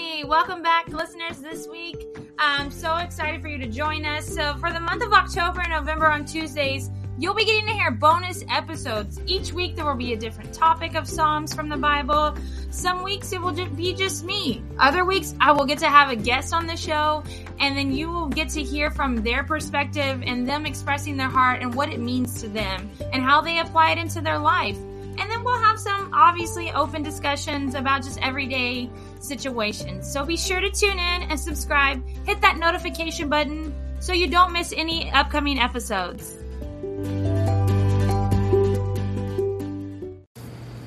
Welcome back, listeners, this week. I'm so excited for you to join us. So, for the month of October and November on Tuesdays, you'll be getting to hear bonus episodes. Each week, there will be a different topic of Psalms from the Bible. Some weeks, it will be just me. Other weeks, I will get to have a guest on the show, and then you will get to hear from their perspective and them expressing their heart and what it means to them and how they apply it into their life. And then we'll have some obviously open discussions about just everyday situations. So be sure to tune in and subscribe. Hit that notification button so you don't miss any upcoming episodes.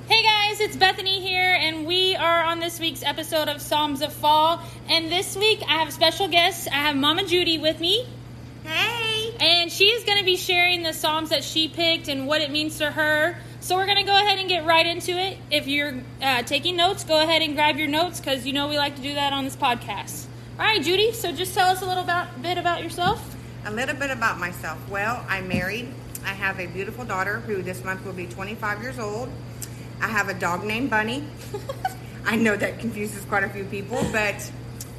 Hey guys, it's Bethany here, and we are on this week's episode of Psalms of Fall. And this week I have special guests. I have Mama Judy with me. Hey! And she is going to be sharing the Psalms that she picked and what it means to her. So we're going to go ahead and get right into it. If you're uh, taking notes, go ahead and grab your notes because you know we like to do that on this podcast. All right, Judy, so just tell us a little about, bit about yourself. A little bit about myself. Well, I'm married. I have a beautiful daughter who this month will be 25 years old. I have a dog named Bunny. I know that confuses quite a few people, but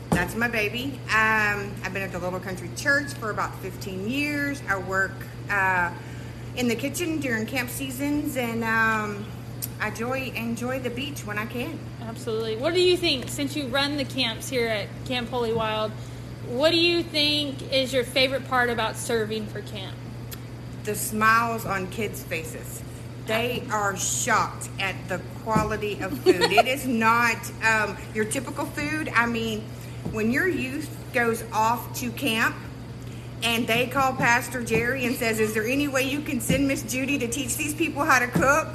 that's my baby. Um, I've been at the Little Country Church for about 15 years. I work uh, in the kitchen during camp seasons, and um, I enjoy enjoy the beach when I can. Absolutely. What do you think, since you run the camps here at Camp Holy Wild, what do you think is your favorite part about serving for camp? The smiles on kids' faces. They are shocked at the quality of food. it is not um, your typical food. I mean, when your youth goes off to camp, and they call Pastor Jerry and says, "Is there any way you can send Miss Judy to teach these people how to cook?"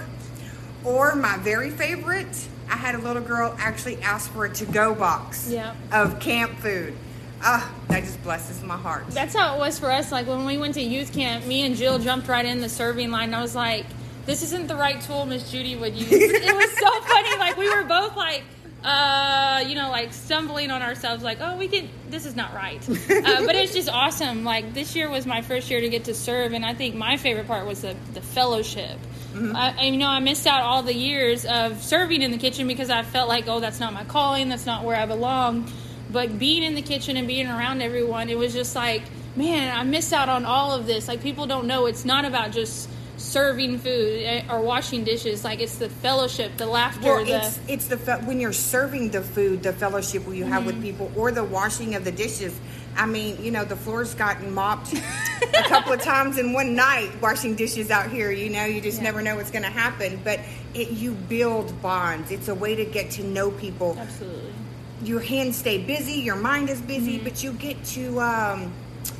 Or my very favorite, I had a little girl actually ask for a to-go box of camp food. Ah, that just blesses my heart. That's how it was for us. Like when we went to youth camp, me and Jill jumped right in the serving line. I was like, "This isn't the right tool Miss Judy would use." it was so funny. Like we were both like, uh, you know, like stumbling on ourselves, like, "Oh, we can. This is not right." Uh, but it's just awesome. Like this year was my first year to get to serve, and I think my favorite part was the the fellowship. I, I- you know, I missed out all the years of serving in the kitchen because I felt like, oh, that's not my calling. That's not where I belong. But being in the kitchen and being around everyone, it was just like, man, I missed out on all of this. Like people don't know it's not about just serving food eh, or washing dishes. Like it's the fellowship, the laughter, Well, the it's it's the fe- when you're serving the food, the fellowship you have Mm-hmm. with people, or the washing of the dishes. I mean, you know, the floor's gotten mopped a couple of times in one night washing dishes out here. You know, you just Yeah. never know what's going to happen. But it, you build bonds. It's a way to get to know people. absolutely. Your hands stay busy, your mind is busy, Mm-hmm. but you get to. Um,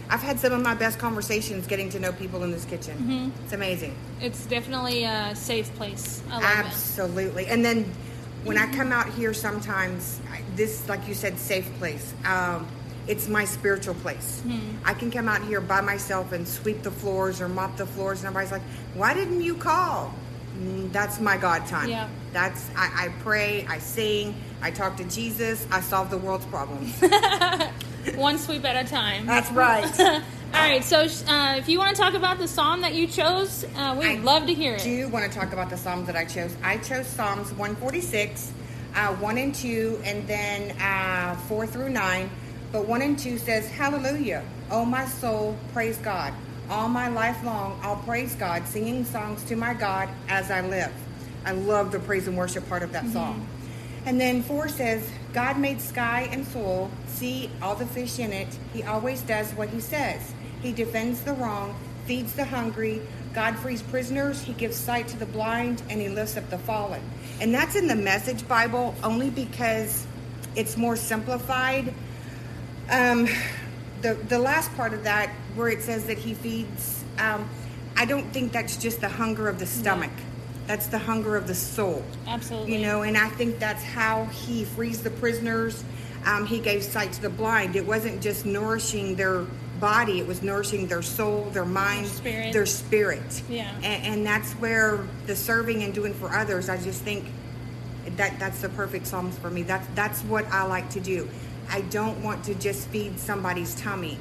I've had some of my best conversations getting to know people in this kitchen. Mm-hmm. It's amazing. It's definitely a safe place. I love Absolutely. And then when I come out here, sometimes this, like you said, safe place. Um, it's my spiritual place. I can come out here by myself and sweep the floors or mop the floors, and everybody's like, "Why didn't you call?" Mm, That's my God time. Yeah. That's I, I pray, I sing, I talk to Jesus, I solve the world's problems. One sweep at a time. That's right. All right, so uh, if you want to talk about the psalm that you chose, uh, we'd I love to hear it. do you want to talk about the Psalms that I chose. I chose Psalms 146, uh, 1 and 2, and then uh, 4 through 9. But 1 and 2 says, Hallelujah, O my soul, praise God. All my life long, I'll praise God, singing songs to my God as I live. I love the praise and worship part of that song. And then 4 says, God made sky and soil, sea, all the fish in it. He always does what he says. He defends the wrong, feeds the hungry. God frees prisoners. He gives sight to the blind, and he lifts up the fallen. And that's in the Message Bible only because it's more simplified. Um, the the last part of that, where it says that he feeds, um, I don't think that's just the hunger of the stomach. That's the hunger of the soul. Absolutely. You know, and I think that's how he frees the prisoners. Um, he gave sight to the blind. It wasn't just nourishing their body; it was nourishing their soul, their mind, spirit. their spirit. Yeah. And, and that's where the serving and doing for others. I just think that that's the perfect psalms for me. That's that's what I like to do. I don't want to just feed somebody's tummy.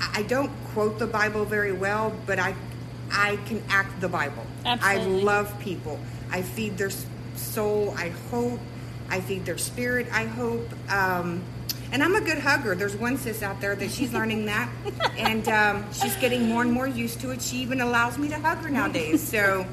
I I don't quote the Bible very well, but I I can act the Bible. Absolutely. I love people. I feed their soul. I hope I feed their spirit. I hope. Um, and I'm a good hugger. There's one sis out there that she's learning that, and um, she's getting more and more used to it. She even allows me to hug her nowadays. So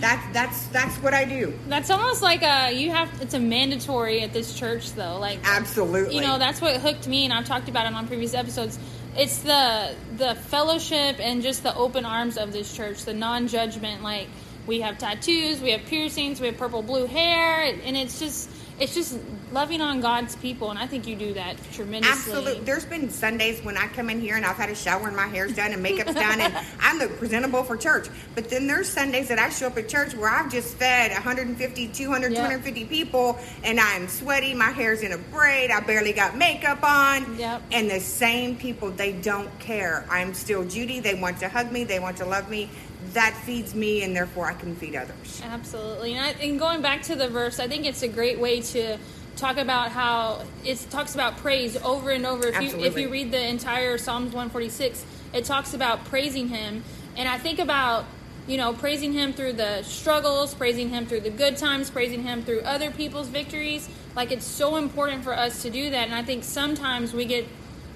that's that's that's what I do. That's almost like a you have. It's a mandatory at this church though. Like Absolutely. you know that's what hooked me, and I've talked about it on previous episodes. It's the the fellowship and just the open arms of this church, the non judgment. Like we have tattoos, we have piercings, we have purple blue hair, and it's just it's just loving on God's people, and I think you do that tremendously. Absolutely. There's been Sundays when I come in here and I've had a shower and my hair's done and makeup's done and I look presentable for church. But then there's Sundays that I show up at church where I've just fed 150, 200, Yep. 250 people and I'm sweaty, my hair's in a braid, I barely got makeup on. Yep. And the same people, they don't care. I'm still Judy. They want to hug me, they want to love me. That feeds me and therefore I can feed others. Absolutely. And, I, and going back to the verse, I think it's a great way to talk about how it talks about praise over and over. If you if you read the entire Psalms 146, it talks about praising him. And I think about you know praising him through the struggles, praising him through the good times, praising him through other people's victories. Like it's so important for us to do that. And I think sometimes we get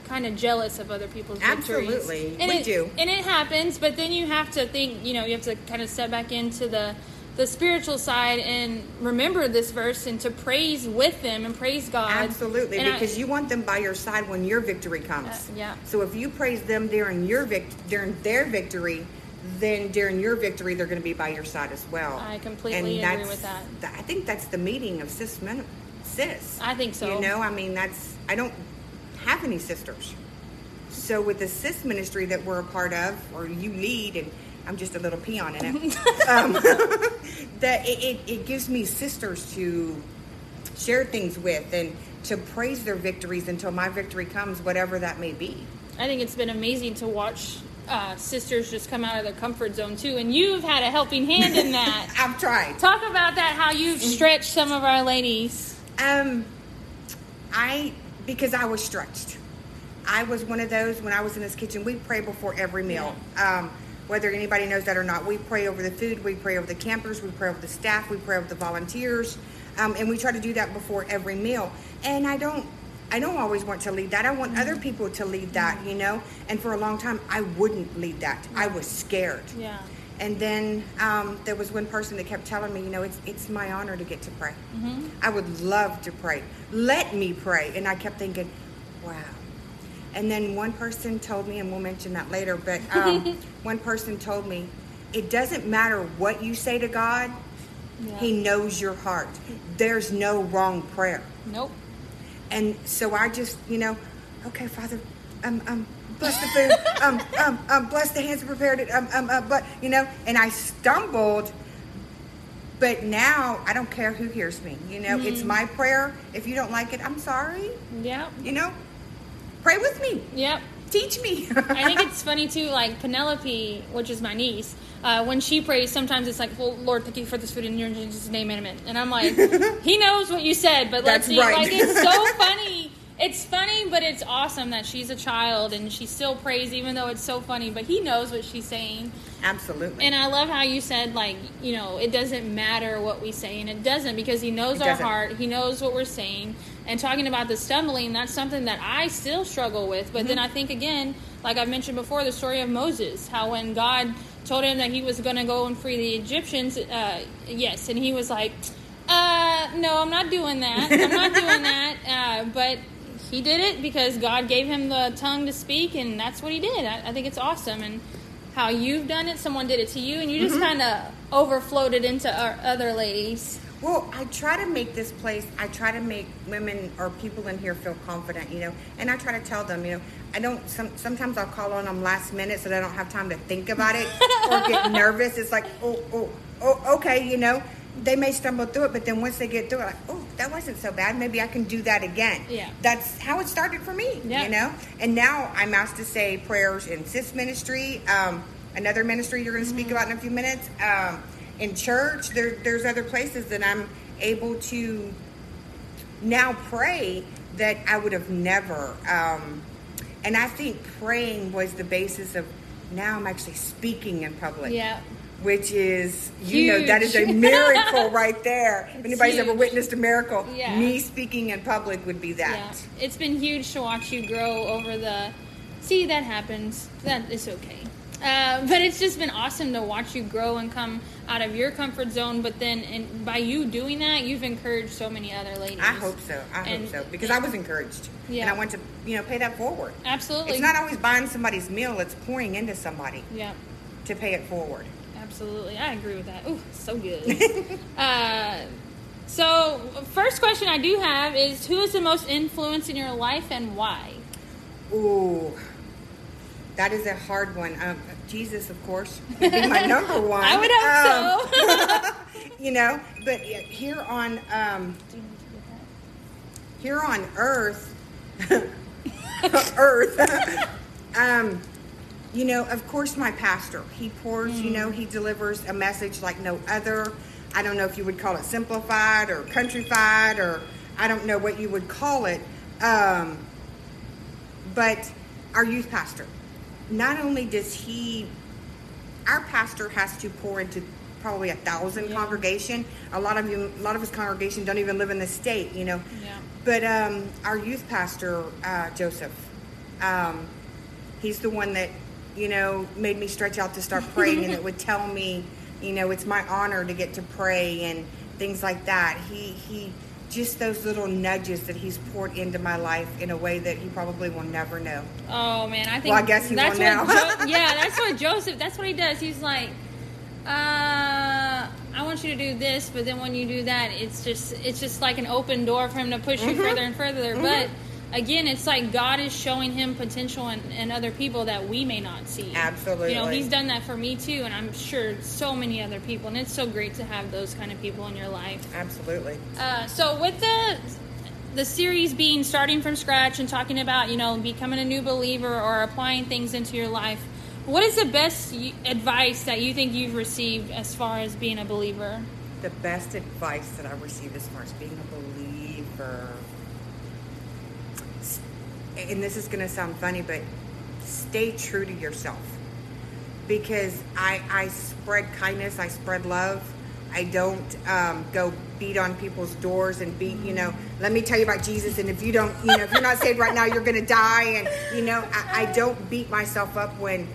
kind of jealous of other people's victories. Absolutely. And We it, do. and it happens but then you have to think you know you have to kind of step back into the the spiritual side and remember this verse and to praise with them and praise god Absolutely, And I- because you want them by your side when your victory comes. Uh, yeah. So if you praise them during your vict- during their victory, then during your victory they're going to be by your side as well. I completely agree that's- with that. th- I think that's the meeting of cis men, cis. I think so. You know, I mean, that's I don't have any sisters. So with the SIS ministry that we're a part of, or you lead, and I'm just a little peon in it, um, that it, it, it gives me sisters to share things with and to praise their victories until my victory comes, whatever that may be. i think it's been amazing to watch uh, sisters just come out of their comfort zone too and you've had a helping hand in that I've tried. talk about that how you've stretched some of our ladies Um, I because I was stretched. I was one of those when I was in this kitchen. We pray before every meal. Um, whether anybody knows that or not, we pray over the food, we pray over the campers, we pray over the staff, we pray over the volunteers, um, and we try to do that before every meal. And I don't, I don't always want to lead that. I want other people to lead that, you know. And for a long time, I wouldn't lead that. I was scared. yeah And then um, there was one person that kept telling me, you know, it's it's my honor to get to pray. I would love to pray. Let me pray. And I kept thinking, wow. And then one person told me, and we'll mention that later, but um, one person told me, it doesn't matter what you say to God, Yeah. He knows your heart. There's no wrong prayer. nope And so I just, you know, okay, Father, um, um, bless the food, um, um, um, bless the hands that prepared it, um, um, uh, but, you know, and I stumbled, but now I don't care who hears me. You know, it's my prayer. If you don't like it, I'm sorry. yeah You know, pray with me, yep teach me. I think it's funny too, like Penelope, which is my niece, uh, when she prays, sometimes it's like, well, Lord, thank you for this food in your Jesus' name, amen. And I'm like, He knows what you said, but let's That's see. right. Like, it's so funny. It's funny, but it's awesome that she's a child and she still prays, even though it's so funny, but He knows what she's saying. Absolutely. And I love how you said, like, you know, it doesn't matter what we say, and it doesn't because He knows It our doesn't. heart, He knows what we're saying. And talking about the stumbling, that's something that I still struggle with. But Mm-hmm. then I think, again, like I mentioned before, the story of Moses, how when God told him that he was going to go and free the Egyptians, uh, yes, and he was like, uh, no, I'm not doing that. I'm not doing that. Uh, but he did it because God gave him the tongue to speak, and that's what he did. I, I think it's awesome. And how you've done it, someone did it to you, and you Mm-hmm. just kind of overflowed it into our other ladies. Well, I try to make this place, I try to make women or people in here feel confident, you know, and I try to tell them, you know, I don't, some, sometimes I'll call on them last minute so they don't have time to think about it or get nervous. It's like, oh, oh, oh, okay, you know, they may stumble through it, but then once they get through it, like, oh, that wasn't so bad. Maybe I can do that again. Yeah. That's how it started for me, Yeah. you know, and now I'm asked to say prayers in SIS ministry, um, another ministry you're going to speak about in a few minutes. Um, in church, there, there's other places that I'm able to now pray that I would have never. Um, and I think praying was the basis of now I'm actually speaking in public. Yeah. Which is you know that is a miracle right there. if It's anybody's ever witnessed a miracle, Yeah. me speaking in public would be that. Yeah, it's been huge to watch you grow over the. See, that happens. That is okay. Uh, but it's just been awesome to watch you grow and come out of your comfort zone. But then, and by you doing that, you've encouraged so many other ladies. I hope so. I hope so because I was encouraged, Yeah. and I want to you know pay that forward. Absolutely. It's not always buying somebody's meal; it's pouring into somebody Yeah, to pay it forward. Absolutely. I agree with that. Ooh, so good. uh, so, first question I do have is who is the most influence in your life and why? Ooh, that is a hard one. Um, Jesus, of course, would be my number one. I would hope Um, you know, but here on um, here on Earth, Earth, um, you know, of course, my pastor. He pours. You know, he delivers a message like no other. I don't know if you would call it simplified or countrified or I don't know what you would call it. Um, but our youth pastor, not only does he, our pastor has to pour into probably a thousand Yeah. congregation. A lot of you, a lot of his congregation don't even live in the state, you know. Yeah. But um, our youth pastor, uh, Joseph, um, he's the one that, you know, made me stretch out to start praying, and it would tell me, you know, it's my honor to get to pray and things like that. He he just those little nudges that he's poured into my life in a way that he probably will never know. Oh man, I think Well, I guess he that's will now. Jo- yeah, that's what Joseph. That's what he does. He's like, uh, I want you to do this, but then when you do that, it's just it's just like an open door for him to push Mm-hmm. you further and further. But again, it's like God is showing him potential in, in other people that we may not see. Absolutely. You know, he's done that for me too, and I'm sure so many other people. And it's so great to have those kind of people in your life. Absolutely. Uh, so with the the series being starting from scratch and talking about you know becoming a new believer or applying things into your life, what is the best advice that you think you've received as far as being a believer? The best advice that I've received as far as being a believer, and this is going to sound funny, but stay true to yourself. Because I, I spread kindness, I spread love. I don't um, go beat on people's doors and beat, you know, let me tell you about Jesus. And if you don't, you know, if you're not saved right now, you're going to die. And, you know, I, I don't beat myself up when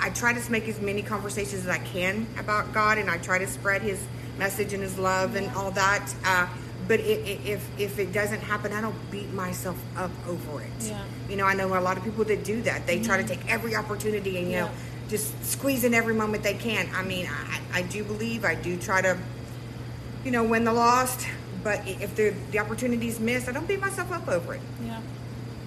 I try to make as many conversations as I can about God, and I try to spread His message and His love and all that. Uh, but i i if if it doesn't happen, I don't beat myself up over it. Yeah. You know, I know a lot of people that do that. They try to mm-hmm. take every opportunity and you know just squeeze in every moment they can. I mean, I, I do believe I do try to, you know, win the lost. But if the the opportunity's missed, I don't beat myself up over it. Yeah,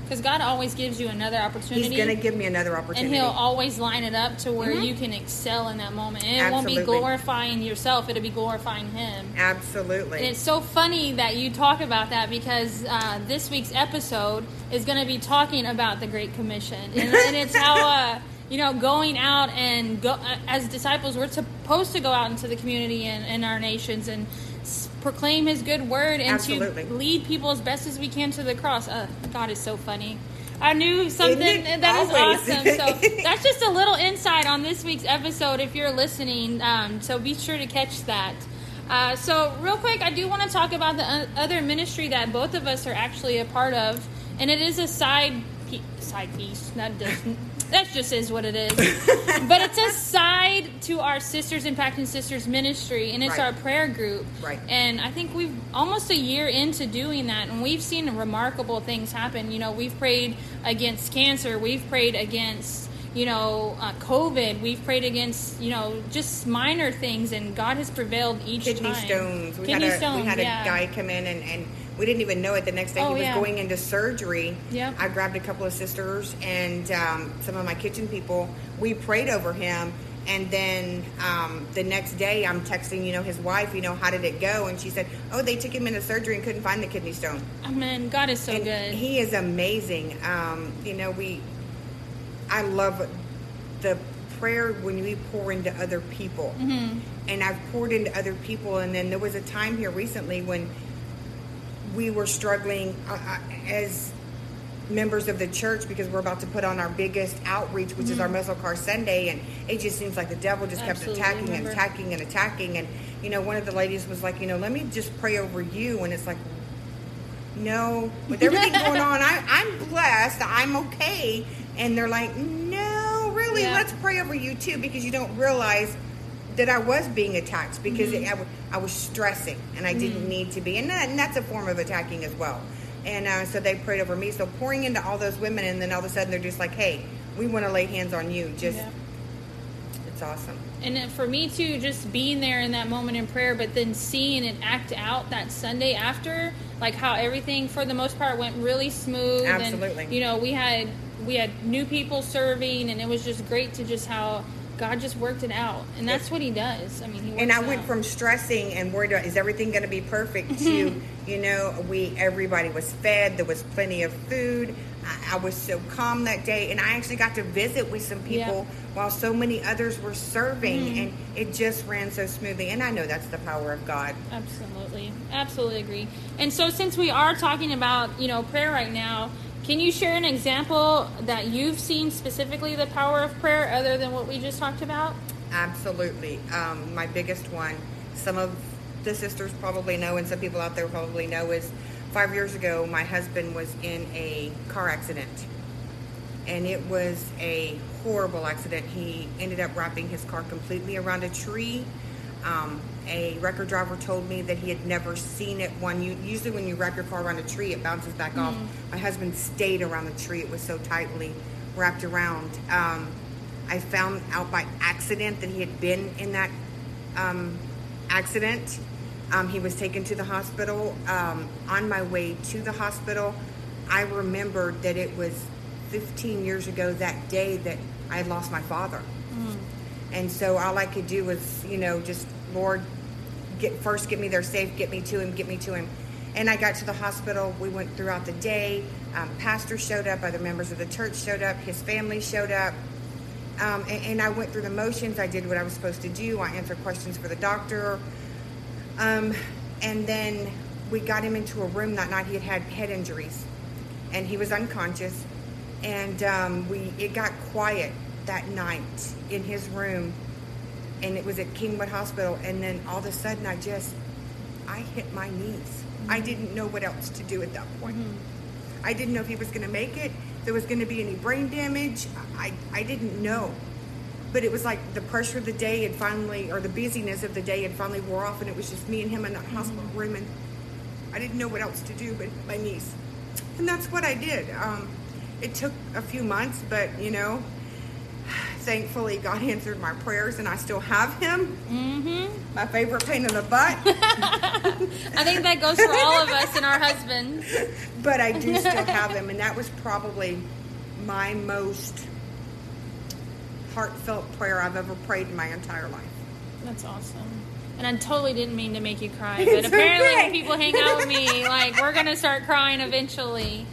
because God always gives you another opportunity. He's gonna give me another opportunity. and he'll always line it up to where Mhm. you can excel in that moment. And it won't be glorifying yourself, it'll be glorifying him. Absolutely. And it's so funny that you talk about that because uh, this week's episode is going to be talking about the Great Commission, and, and it's how uh, you know going out and go uh, as disciples, we're supposed to go out into the community and in our nations and proclaim His good word and Absolutely. to lead people as best as we can to the cross. Uh, God is so funny. I knew something that is awesome. So that's just a little insight on this week's episode. If you're listening, um, so be sure to catch that. Uh, so, real quick, I do want to talk about the other ministry that both of us are actually a part of, and it is a side pe- side piece. That doesn't. That just is what it is. but it's a side to our Sisters Impacting Sisters ministry, and it's Right. our prayer group. Right. And I think we've almost a year into doing that, and we've seen remarkable things happen. You know, we've prayed against cancer, we've prayed against you know, uh, COVID. We've prayed against, you know, just minor things, and God has prevailed each kidney time. stones. We Kidney had a stones, we had yeah. a guy come in and, and we didn't even know it. The next day Oh, he was yeah. going into surgery. Yep. I grabbed a couple of sisters and um, some of my kitchen people. We prayed over him. And then um, the next day, I'm texting, you know, his wife, you know, how did it go? And she said, oh, they took him into surgery and couldn't find the kidney stone. I mean, God is so and good. He is amazing. Um, you know, we, I love the prayer when we pour into other people. Mhm. And I've poured into other people. And then there was a time here recently when we were struggling uh, uh, as members of the church because we're about to put on our biggest outreach, which is our muscle car Sunday, and it just seems like the devil just kept Mm-hmm. Attacking and attacking and attacking. And you know, one of the ladies was like, you know, let me just pray over you, and it's like, no, with everything going on, I, I'm blessed, I'm okay, and they're like, no, really, Yeah. let's pray over you too, because you don't realize that I was being attacked because Mm-hmm. it, I, w- I was stressing and I didn't need to be, and, that, and that's a form of attacking as well. And uh, so they prayed over me. So pouring into all those women, and then all of a sudden they're just like, "Hey, we want to lay hands on you." Just, Yeah. it's awesome. And then for me too, just being there in that moment in prayer, but then seeing it act out that Sunday after, like how everything for the most part went really smooth. Absolutely. And, you know, we had we had new people serving, and it was just great to just how God just worked it out, and that's what He does. I mean, He and I went out. from stressing and worried about is everything going to be perfect to you know we everybody was fed there was plenty of food I, I was so calm that day and I actually got to visit with some people Yeah. Mm-hmm. while so many others were serving and it just ran so smoothly and I know that's the power of God Absolutely. Absolutely agree. And so since we are talking about, you know, prayer right now, can you share an example that you've seen specifically the power of prayer other than what we just talked about? Absolutely. Um, my biggest one, some of the sisters probably know, and some people out there probably know, is five years ago, my husband was in a car accident. And it was a horrible accident. He ended up wrapping his car completely around a tree. Um, a record driver told me that he had never seen it. One, you, usually when you wrap your car around a tree, it bounces back off. My husband stayed around the tree. It was so tightly wrapped around. Um, I found out by accident that he had been in that um, accident. Um, he was taken to the hospital. Um, on my way to the hospital, I remembered that it was 15 years ago that day that I had lost my father. And so all I could do was, you know, just Lord, get first get me there safe, get me to him, get me to him. And I got to the hospital. We went throughout the day. Um, pastor showed up. Other members of the church showed up. His family showed up. Um, and, and I went through the motions. I did what I was supposed to do. I answered questions for the doctor. Um, and then we got him into a room that night. He had had head injuries, and he was unconscious. And um, we it got quiet that night in his room, and it was at Kingwood Hospital. And then all of a sudden, I just I hit my knees. I mm-hmm. didn't know what else to do at that point. Mm-hmm. I didn't know if he was going to make it. If there was going to be any brain damage. I I didn't know but it was like the pressure of the day had finally, or the busyness of the day had finally wore off, and it was just me and him in that mm-hmm. hospital room, and I didn't know what else to do but my knees. and that's what I did. Um, it took a few months, but you know, thankfully God answered my prayers, and I still have him. Mm-hmm. My favorite pain in the butt, I think that goes for all of us and our husbands. but I do still have him, and that was probably my most heartfelt prayer I've ever prayed in my entire life. That's awesome. And I totally didn't mean to make you cry, but It's apparently okay. when people hang out with me, like we're gonna start crying eventually.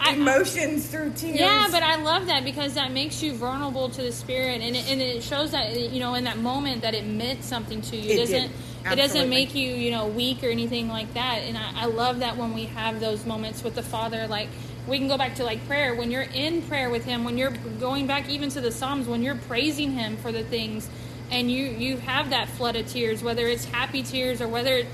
I, Emotions through tears. yeah, but I love that because that makes you vulnerable to the spirit, and it, and it shows that you know in that moment that it meant something to you. It doesn't did. it doesn't make you you know weak or anything like that. And I, I love that when we have those moments with the Father, like we can go back to like prayer when you're in prayer with Him, when you're going back even to the Psalms, when you're praising Him for the things, and you you have that flood of tears, whether it's happy tears or whether.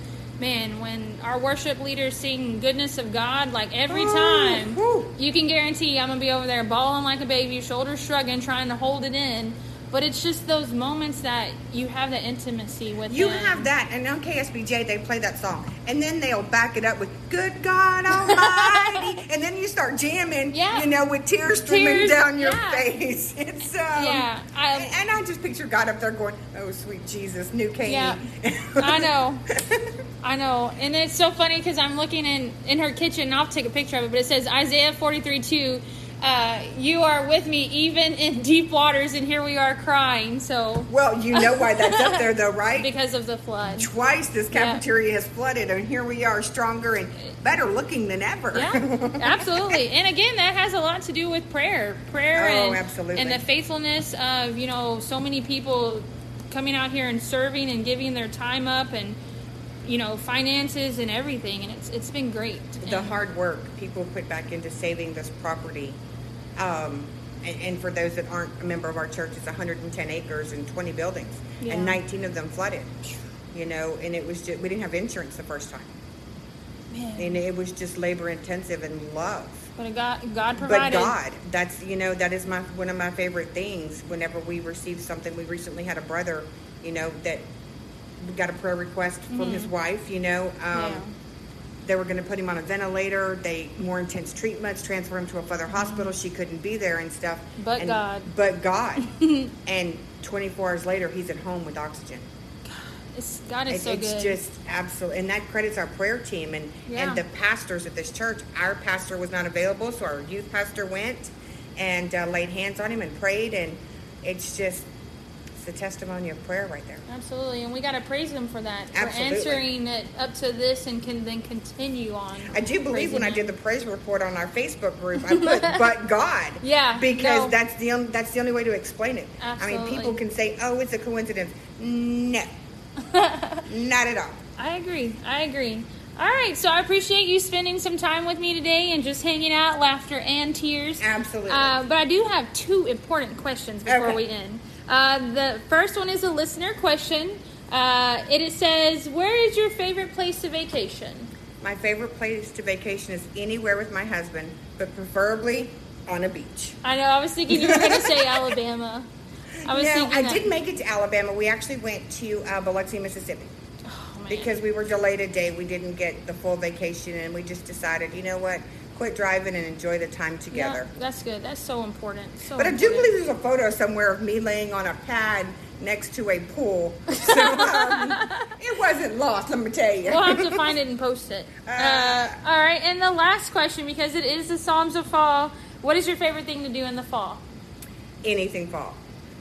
Man, when our worship leaders sing "Goodness of God," like every time, you can guarantee I'm gonna be over there bawling like a baby, shoulders shrugging, trying to hold it in. But it's just those moments that you have the intimacy with. You him. have that, and on KSBJ they play that song, and then they'll back it up with "Good God Almighty," and then you start jamming, Yeah. you know, with tears streaming down your yeah. face. It's um, Yeah, I- and, and I just picture God up there going, "Oh, sweet Jesus, new Caney." Yeah, I know, I know, and it's so funny because I'm looking in in her kitchen. and I'll take a picture of it, but it says Isaiah 43 2. Uh, you are with me even in deep waters, and here we are crying. So well, you know why that's up there, though, right? because of the flood. Twice this Yeah. cafeteria has flooded, and here we are, stronger and better looking than ever. Yeah, absolutely. And again, that has a lot to do with prayer. Prayer Oh, and, absolutely. and the faithfulness of, you know, so many people coming out here and serving and giving their time up and you know, finances and everything, and it's it's been great. the And- hard work people put back into saving this property. Um, and, and for those that aren't a member of our church, it's 110 acres and 20 buildings, Yeah. and 19 of them flooded. You know, and it was just we didn't have insurance the first time, man, and it was just labor intensive and love. but God, God But. God, that's you know that is my one of my favorite things. Whenever we receive something, we recently had a brother, you know, that we got a prayer request from his wife. You know, um, Mm-hmm. Yeah. they were going to put him on a ventilator. They more intense treatments, transfer him to a further hospital. She couldn't be there and stuff. Mm-hmm. But And- God. But God. and 24 hours later, he's at home with oxygen. It's, God is It- so it's good. just absolutely, and that credits our prayer team and Yeah. and the pastors at this church. Our pastor was not available, so our youth pastor went and uh, laid hands on him and prayed, and it's just the testimony of prayer right there. Absolutely, and we got to praise Him for that, for Absolutely. answering it up to this, and can then continue on. I do believe when I did the praise report on our Facebook group, I put "but God." Yeah, because no. that's the only, that's the only way to explain it. I mean, people can say, "Oh, it's a coincidence." No, not at all. I agree. I agree. All right, so I appreciate you spending some time with me today and just hanging out, laughter and tears. Absolutely. Uh, but I do have two important questions before Okay. we end. Uh, the first one is a listener question. Uh, it, it says, "Where is your favorite place to vacation?" My favorite place to vacation is anywhere with my husband, but preferably on a beach. I know. I was thinking you were going to say Alabama. I was no, thinking I that. did make it to Alabama. We actually went to uh, Biloxi, Mississippi. Oh, because we were delayed a day. We didn't get the full vacation, and we just decided, you know what, quit driving and enjoy the time together. Yeah, that's good. That's so important. So But I do believe there's a photo somewhere of me laying on a pad next to a pool. So um, it wasn't lost, let me tell you. We'll have to find it and post it. Uh, all right, and the last question, because it is the Psalms of Fall. What is your favorite thing to do in the fall? Anything fall.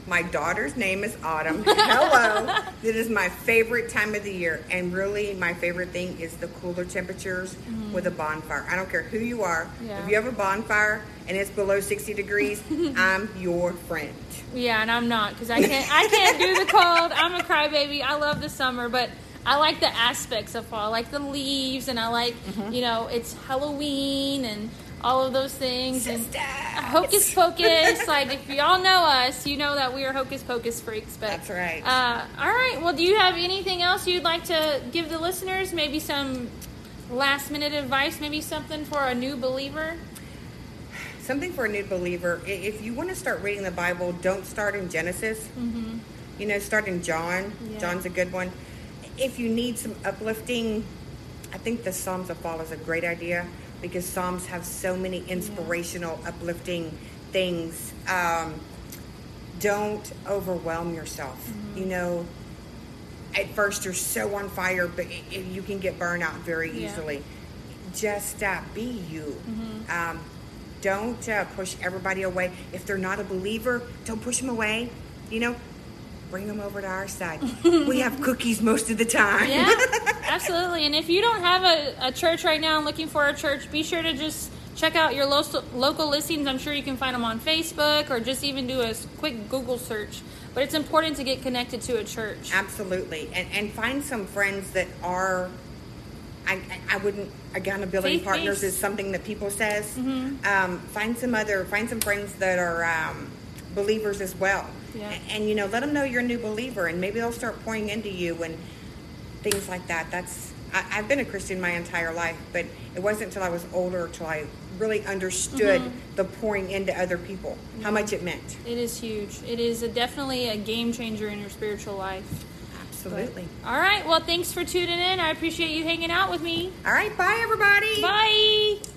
My daughter's name is Autumn. Hello. this is my favorite time of the year. And really, my favorite thing is the cooler temperatures with a bonfire. I don't care who you are. Mm-hmm. Yeah. If you have a bonfire and it's below 60 degrees, I'm your friend. Yeah, and I'm not because I can't. I can't do the cold. I'm a crybaby. I love the summer, but I like the aspects of fall, I like the leaves, and I like Mm-hmm. you know it's Halloween and all of those things. And hocus pocus. like if y'all know us, you know that we are hocus pocus freaks. But That's right. Uh, all right. Well, do you have anything else you'd like to give the listeners? Maybe some last minute advice. Maybe something for a new believer. Something for a new believer. If you want to start reading the Bible, don't start in Genesis. Mm-hmm. You know, start in John. Yeah. John's a good one. If you need some uplifting, I think the Psalms of Fall is a great idea because Psalms have so many inspirational, uplifting things. Um, don't overwhelm yourself. Mm-hmm. You know, at first you're so on fire, but i i- you can get burned out very Yeah. easily. Just uh, be you. Um, don't uh, push everybody away. If they're not a believer, don't push them away. You know, bring them over to our side. we have cookies most of the time. Yeah, absolutely. And if you don't have a, a church right now and looking for a church, be sure to just check out your local, local listings. I'm sure you can find them on Facebook or just even do a quick Google search. But it's important to get connected to a church. Absolutely, and and find some friends that are. I, I wouldn't accountability Faith-based. partners is something that people says. Mm-hmm. Um, find some other find some friends that are um, believers as well, Yeah. and, and you know let them know you're a new believer, and maybe they'll start pouring into you and things like that. That's I, I've been a Christian my entire life, but it wasn't until I was older till I really understood Mm-hmm. the pouring into other people, how much it meant. It is huge. It is a, definitely a game changer in your spiritual life. Absolutely. All right. Well, thanks for tuning in. I appreciate you hanging out with me. All right, bye everybody. Bye.